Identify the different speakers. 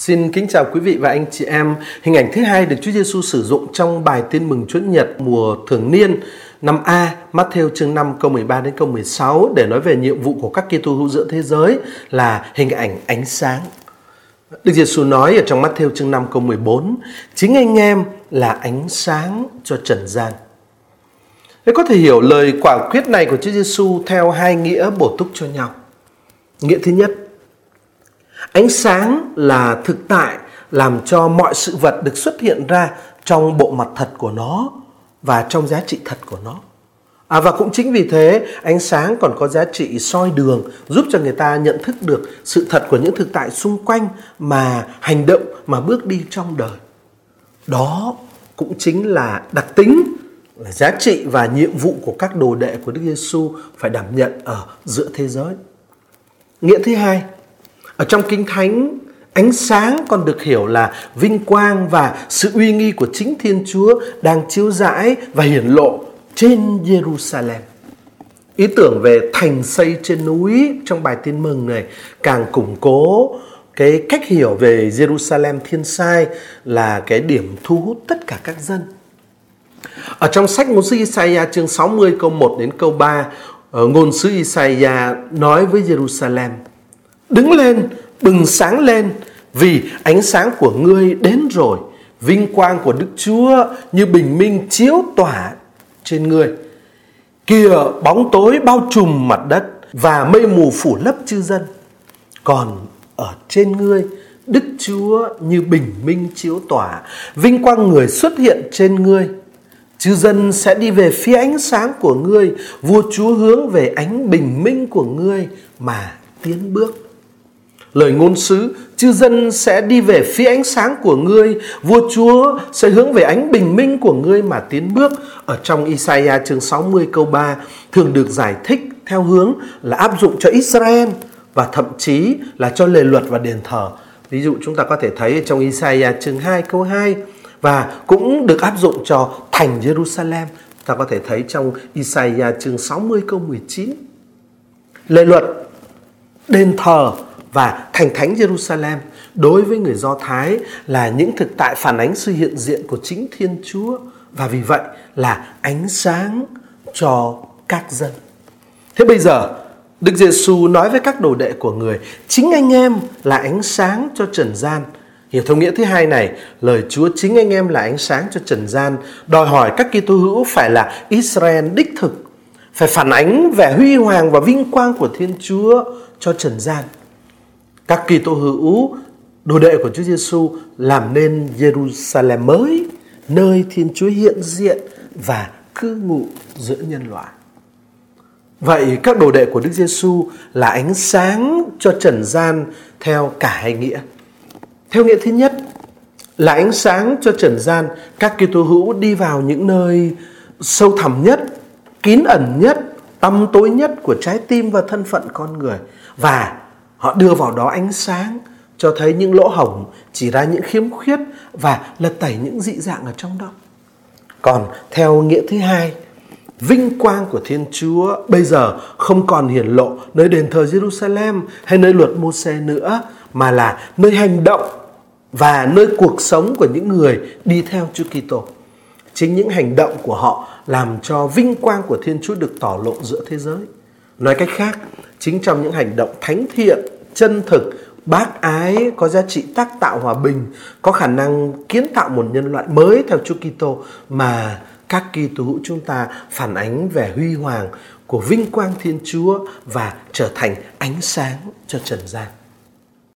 Speaker 1: Xin kính chào quý vị và anh chị em. Hình ảnh thứ hai được Chúa Giêsu sử dụng trong bài Tin mừng Chúa Nhật mùa thường niên năm A, Matthew chương 5 câu 13 đến câu 16 để nói về nhiệm vụ của các Kitô hữu giữa thế giới là hình ảnh ánh sáng. Đức Giêsu nói ở trong Matthew chương 5 câu 14, chính anh em là ánh sáng cho trần gian. Để có thể hiểu lời quả quyết này của Chúa Giêsu theo hai nghĩa bổ túc cho nhau. Nghĩa thứ nhất, Ánh sáng là thực tại làm cho mọi sự vật được xuất hiện ra trong bộ mặt thật của nó và trong giá trị thật của nó. À, và cũng chính vì thế ánh sáng còn có giá trị soi đường giúp cho người ta nhận thức được sự thật của những thực tại xung quanh mà hành động mà bước đi trong đời. Đó cũng chính là đặc tính là giá trị và nhiệm vụ của các đồ đệ của Đức Giêsu phải đảm nhận ở giữa thế giới. Nghĩa thứ hai, ở trong Kinh Thánh, ánh sáng còn được hiểu là vinh quang và sự uy nghi của chính Thiên Chúa đang chiếu rãi và hiển lộ trên Jerusalem. Ý tưởng về thành xây trên núi trong bài tin mừng này càng củng cố cái cách hiểu về Jerusalem thiên sai là cái điểm thu hút tất cả các dân. Ở trong sách ngôn sứ Isaiah chương 60 câu 1 đến câu 3, ờ, ngôn sứ Isaiah nói với Jerusalem – Đứng lên, bừng sáng lên, vì ánh sáng của ngươi đến rồi. Vinh quang của Đức Chúa như bình minh chiếu tỏa trên ngươi. Kìa bóng tối bao trùm mặt đất và mây mù phủ lấp chư dân. Còn ở trên ngươi, Đức Chúa như bình minh chiếu tỏa, vinh quang người xuất hiện trên ngươi. Chư dân sẽ đi về phía ánh sáng của ngươi, vua Chúa hướng về ánh bình minh của ngươi mà tiến bước lời ngôn sứ, chư dân sẽ đi về phía ánh sáng của ngươi, vua chúa sẽ hướng về ánh bình minh của ngươi mà tiến bước. Ở trong Isaiah chương 60 câu 3 thường được giải thích theo hướng là áp dụng cho Israel và thậm chí là cho lề luật và đền thờ. Ví dụ chúng ta có thể thấy trong Isaiah chương 2 câu 2 và cũng được áp dụng cho thành Jerusalem. Ta có thể thấy trong Isaiah chương 60 câu 19. Lề luật, đền thờ và thành thánh Jerusalem đối với người Do Thái là những thực tại phản ánh sự hiện diện của chính Thiên Chúa và vì vậy là ánh sáng cho các dân. Thế bây giờ Đức Giêsu nói với các đồ đệ của người, chính anh em là ánh sáng cho trần gian. Hiểu thông nghĩa thứ hai này, lời Chúa chính anh em là ánh sáng cho trần gian, đòi hỏi các Kitô hữu phải là Israel đích thực, phải phản ánh vẻ huy hoàng và vinh quang của Thiên Chúa cho trần gian. Các kỳ tô hữu đồ đệ của Chúa Giêsu làm nên Jerusalem mới, nơi Thiên Chúa hiện diện và cư ngụ giữa nhân loại. Vậy các đồ đệ của Đức Giêsu là ánh sáng cho trần gian theo cả hai nghĩa. Theo nghĩa thứ nhất là ánh sáng cho trần gian, các Kitô hữu đi vào những nơi sâu thẳm nhất, kín ẩn nhất, tăm tối nhất của trái tim và thân phận con người và Họ đưa vào đó ánh sáng cho thấy những lỗ hổng, chỉ ra những khiếm khuyết và lật tẩy những dị dạng ở trong đó. Còn theo nghĩa thứ hai, vinh quang của Thiên Chúa bây giờ không còn hiển lộ nơi đền thờ Jerusalem hay nơi luật Môse nữa mà là nơi hành động và nơi cuộc sống của những người đi theo Chúa Kitô. Chính những hành động của họ làm cho vinh quang của Thiên Chúa được tỏ lộ giữa thế giới. Nói cách khác, chính trong những hành động thánh thiện, chân thực, bác ái có giá trị tác tạo hòa bình, có khả năng kiến tạo một nhân loại mới theo Chúa Kitô mà các Kitô hữu chúng ta phản ánh về huy hoàng của vinh quang Thiên Chúa và trở thành ánh sáng cho trần gian.